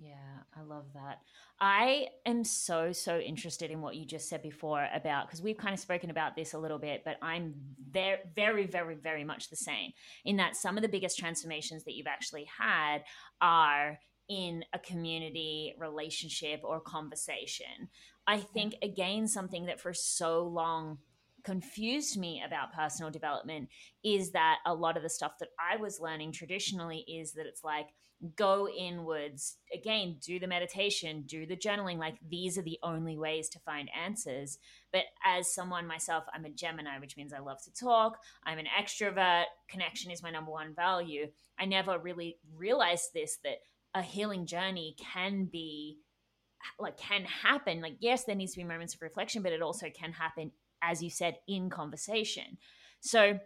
Yeah, I love that. I am so, so interested in what you just said before about because we've kind of spoken about this a little bit, but I'm very, very, very, very much the same in that some of the biggest transformations that you've actually had are in a community relationship or conversation. I think, again, something that for so long confused me about personal development is that a lot of the stuff that I was learning traditionally is that it's like, go inwards again do the meditation do the journaling like these are the only ways to find answers. But as someone myself i'm a gemini which means i love to talk. I'm an extrovert. Connection is my number one value. I never really realized this that a healing journey can be like can happen like yes there needs to be moments of reflection but it also can happen as you said in conversation so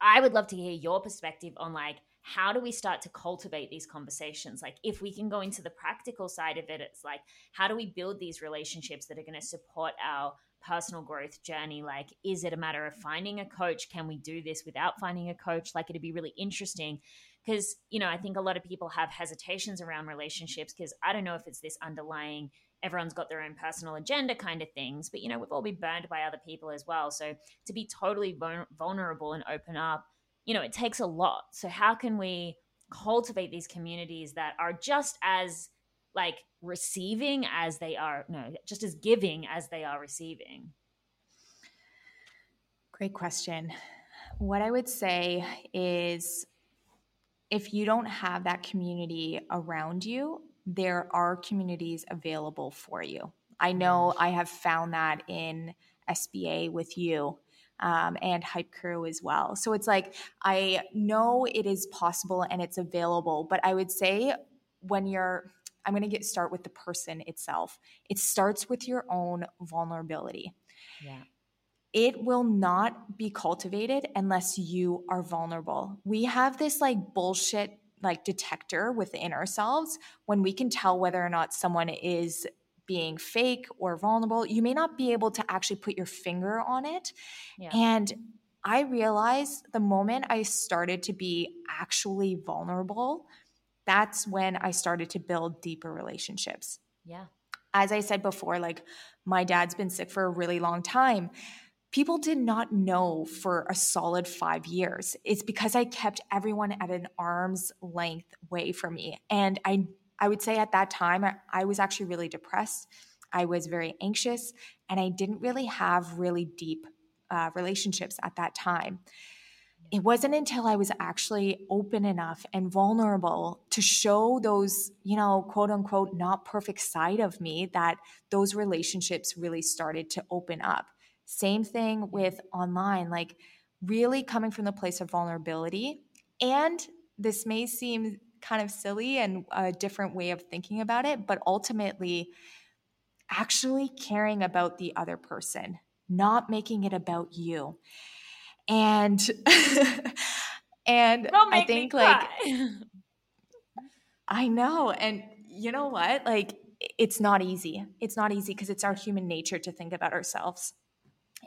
i would love to hear your perspective on like how do we start to cultivate these conversations? Like, if we can go into the practical side of it, it's like, how do we build these relationships that are going to support our personal growth journey? Like, is it a matter of finding a coach? Can we do this without finding a coach? Like, it'd be really interesting because, you know, I think a lot of people have hesitations around relationships because I don't know if it's this underlying everyone's got their own personal agenda kind of things but you know we've all been burned by other people as well so to be totally vulnerable and open up you know, it takes a lot. So how can we cultivate these communities that are just as like receiving as they are no, just as giving as they are receiving? Great question. What I would say is if you don't have that community around you, there are communities available for you. I know I have found that in SBA with you um, and Hype Crew as well. So it's like, I know it is possible and it's available, but I would say when you're, I'm going to get start with the person itself. It starts with your own vulnerability. Yeah. It will not be cultivated unless you are vulnerable. We have this like bullshit like detector within ourselves when we can tell whether or not someone is being fake or vulnerable. You may not be able to actually put your finger on it. Yeah. And I realized the moment I started to be actually vulnerable, that's when I started to build deeper relationships. Yeah. As I said before, like my dad's been sick for a really long time. People did not know for a solid five years. It's because I kept everyone at an arm's length way from me. And I I would say at that time, I was actually really depressed. I was very anxious, and I didn't really have really deep uh, relationships at that time. It wasn't until I was actually open enough and vulnerable to show those, you know, quote unquote, not perfect side of me that those relationships really started to open up. Same thing with online, like really coming from the place of vulnerability. And this may seem kind of silly and a different way of thinking about it, but ultimately, actually caring about the other person, not making it about you. And and I think like I know and you know what? Like it's not easy. It's not easy because it's our human nature to think about ourselves.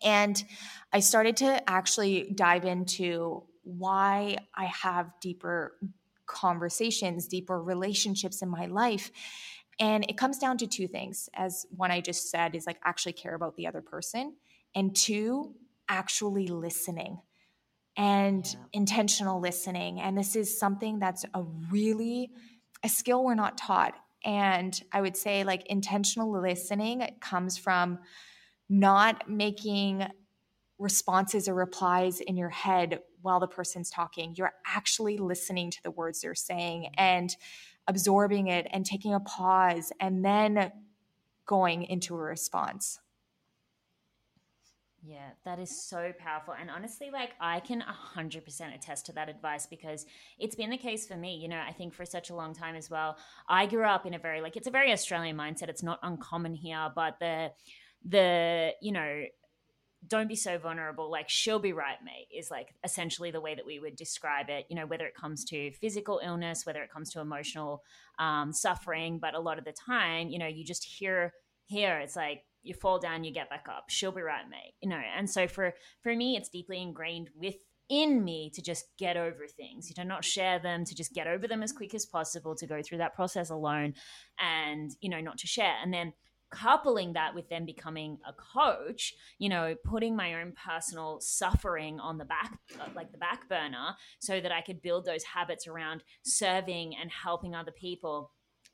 And I started to actually dive into why I have deeper conversations, deeper relationships in my life. And it comes down to two things, as one I just said is like actually care about the other person, and two, actually listening and yeah. intentional listening. And this is something that's a really a skill we're not taught. And I would say like intentional listening comes from not making responses or replies in your head while the person's talking. You're actually listening to the words they're saying and absorbing it and taking a pause and then going into a response. Yeah, that is so powerful. And honestly, like I can 100% attest to that advice because it's been the case for me. You know, I think for such a long time as well. I grew up in a very, like, it's a very Australian mindset. It's not uncommon here, but the, the, you know, don't be so vulnerable. Like, she'll be right, mate, is like essentially the way that we would describe it, you know, whether it comes to physical illness, whether it comes to emotional um, suffering. But a lot of the time, you know, you just hear, here, it's like, you fall down, you get back up. She'll be right, mate. You know, and so for for me, it's deeply ingrained within me to just get over things. You know, not share them, to just get over them as quick as possible, to go through that process alone, and you know, not to share. And then coupling that with them becoming a coach you know putting my own personal suffering on the back uh, like the back burner so that i could build those habits around serving and helping other people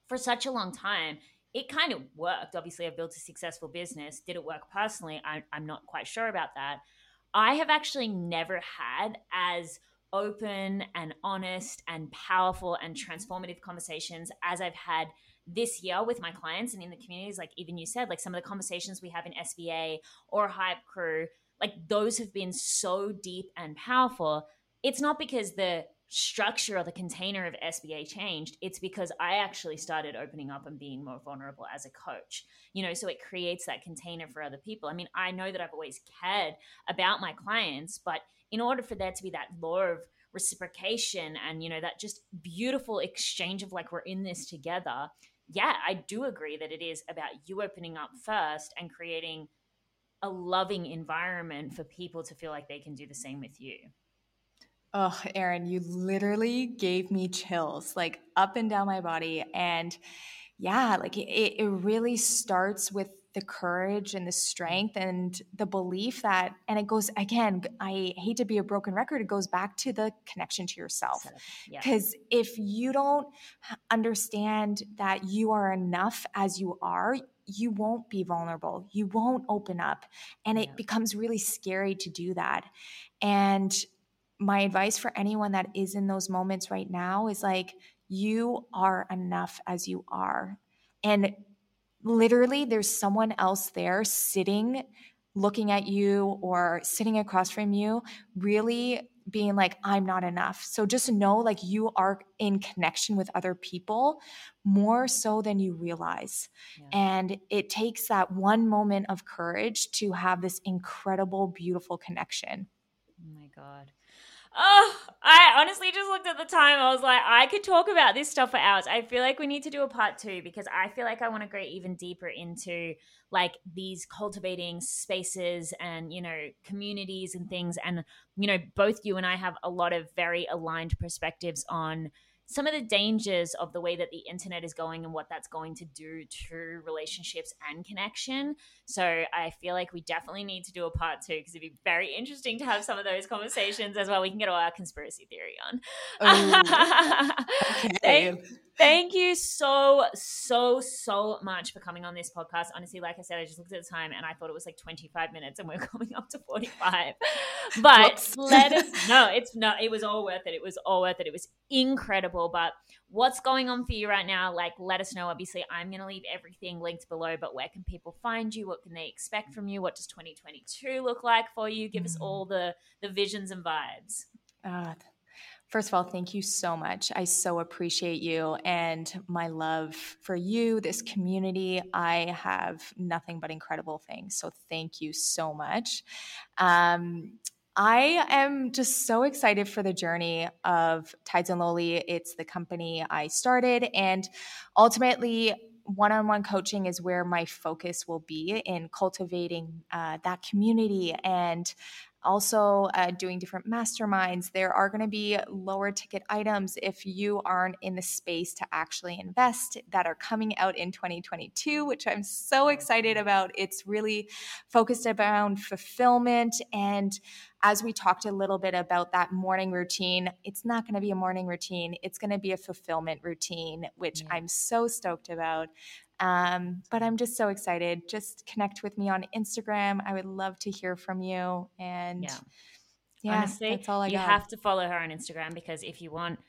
for such a long time it kind of worked. Obviously, I've built a successful business. Did it work personally? I, I'm not quite sure about that. I have actually never had as open and honest and powerful and transformative conversations as I've had this year with my clients and in the communities. Like even you said, like some of the conversations we have in SBA or Hype Crew, like those have been so deep and powerful. It's not because the structure or the container of SBA changed, it's because I actually started opening up and being more vulnerable as a coach. You know, so it creates that container for other people. I mean, I know that I've always cared about my clients, but in order for there to be that law of reciprocation and, you know, that just beautiful exchange of like, we're in this together, yeah, I do agree that it is about you opening up first and creating a loving environment for people to feel like they can do the same with you. Oh, Erin, you literally gave me chills like up and down my body. And yeah, like it, it really starts with the courage and the strength and the belief that, and it goes again, I hate to be a broken record, it goes back to the connection to yourself. Because yeah. if you don't understand that you are enough as you are, you won't be vulnerable. You won't open up. And it yeah. becomes really scary to do that. And my advice for anyone that is in those moments right now is like, you are enough as you are. And literally, there's someone else there sitting, looking at you or sitting across from you, really being like, I'm not enough. So just know like you are in connection with other people more so than you realize. Yeah. And it takes that one moment of courage to have this incredible, beautiful connection. Oh my God. Oh, I honestly just looked at the time. I was like, I could talk about this stuff for hours. I feel like we need to do a part two because I feel like I want to go even deeper into like these cultivating spaces and, you know, communities and things. And, you know, both you and I have a lot of very aligned perspectives on some of the dangers of the way that the internet is going and what that's going to do to relationships and connection. So I feel like we definitely need to do a part two because it'd be very interesting to have some of those conversations as well. We can get all our conspiracy theory on. Oh, okay. thank, thank you so, so, so much for coming on this podcast. Honestly, like I said, I just looked at the time and I thought it was like 25 minutes and we're coming up to 45. But let us know. It's not, it was all worth it. It was all worth it. It was incredible. But what's going on for you right now? Like, let us know. Obviously, I'm going to leave everything linked below, but where can people find you? What can they expect from you? What does 2022 look like for you? Give mm. us all the, the visions and vibes. Uh, First of all, thank you so much. I so appreciate you and my love for you, this community. I have nothing but incredible things. So thank you so much. Um, I am just so excited for the journey of Tides and Loli. It's the company I started, and ultimately, one on one coaching is where my focus will be in cultivating uh, that community and also uh, doing different masterminds. There are going to be lower ticket items if you aren't in the space to actually invest that are coming out in 2022, which I'm so excited about. It's really focused around fulfillment. And as we talked a little bit about that morning routine, it's not going to be a morning routine, it's going to be a fulfillment routine, which yeah. I'm so stoked about. Um, but I'm just so excited. Just connect with me on Instagram. I would love to hear from you. And yeah, yeah Honestly, that's all I you got. have to follow her on Instagram because if you want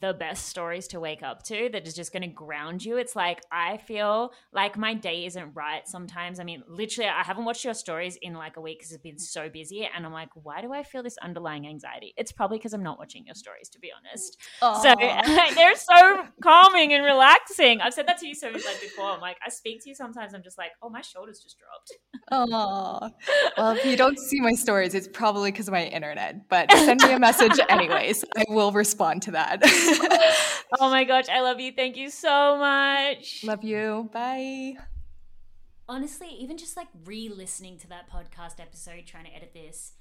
the best stories to wake up to that is just going to ground you. It's like I feel like my day isn't right sometimes. I mean, literally, I haven't watched your stories in like a week because I've been so busy. And I'm like, why do I feel this underlying anxiety? It's probably because I'm not watching your stories, to be honest. Aww. So they're so calming and relaxing. I've said that to you so much like before. I'm like, I speak to you sometimes, I'm just like, oh, my shoulders just dropped. Oh, well, if you don't see my stories, it's probably because of my internet, but send me a message anyways. I will respond to that. Oh my gosh, I love you. Thank you so much. Love you. Bye. Honestly, even just like re listening to that podcast episode, trying to edit this,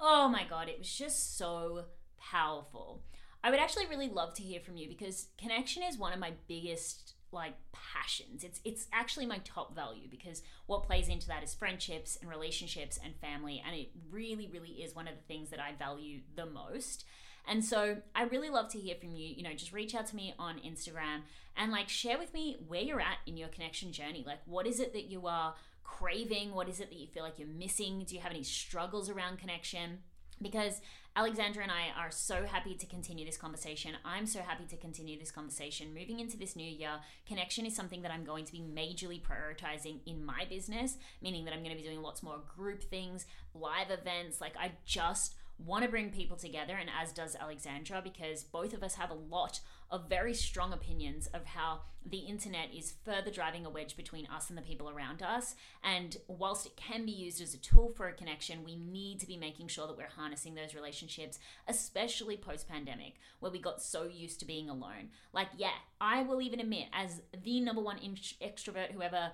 oh my God, it was just so powerful. I would actually really love to hear from you because connection is one of my biggest like passions. It's it's actually my top value because what plays into that is friendships and relationships and family and it really really is one of the things that I value the most. And so I really love to hear from you. You know, just reach out to me on Instagram and like share with me where you're at in your connection journey. Like, what is it that you are craving? What is it that you feel like you're missing? Do you have any struggles around connection? Because Alexandra and I are so happy to continue this conversation. I'm so happy to continue this conversation. Moving into this new year, connection is something that I'm going to be majorly prioritizing in my business, meaning that I'm going to be doing lots more group things, live events. Like, I just want to bring people together, and as does Alexandra, because both of us have a lot of very strong opinions of how the internet is further driving a wedge between us and the people around us. And whilst it can be used as a tool for a connection, we need to be making sure that we're harnessing those relationships, especially post pandemic, where we got so used to being alone. Like, yeah, I will even admit, as the number one extrovert who ever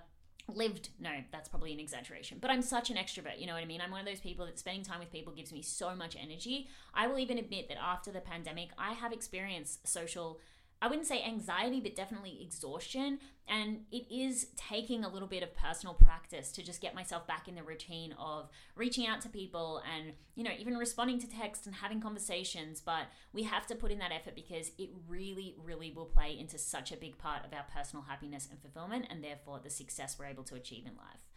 lived no that's probably an exaggeration but i'm such an extrovert you know what i mean? I'm one of those people that spending time with people gives me so much energy. I will even admit that after the pandemic i have experienced social I wouldn't say anxiety, but definitely exhaustion. And it is taking a little bit of personal practice to just get myself back in the routine of reaching out to people and, you know, even responding to text and having conversations. But we have to put in that effort because it really, really will play into such a big part of our personal happiness and fulfillment and therefore the success we're able to achieve in life.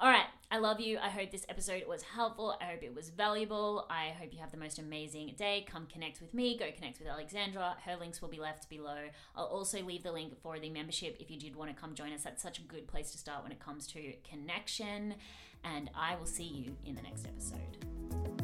All right, I love you. I hope this episode was helpful. I hope it was valuable. I hope you have the most amazing day. Come connect with me. Go connect with Alexandra. Her links will be left below. I'll also leave the link for the membership if you did want to come join us. That's such a good place to start when it comes to connection. And I will see you in the next episode.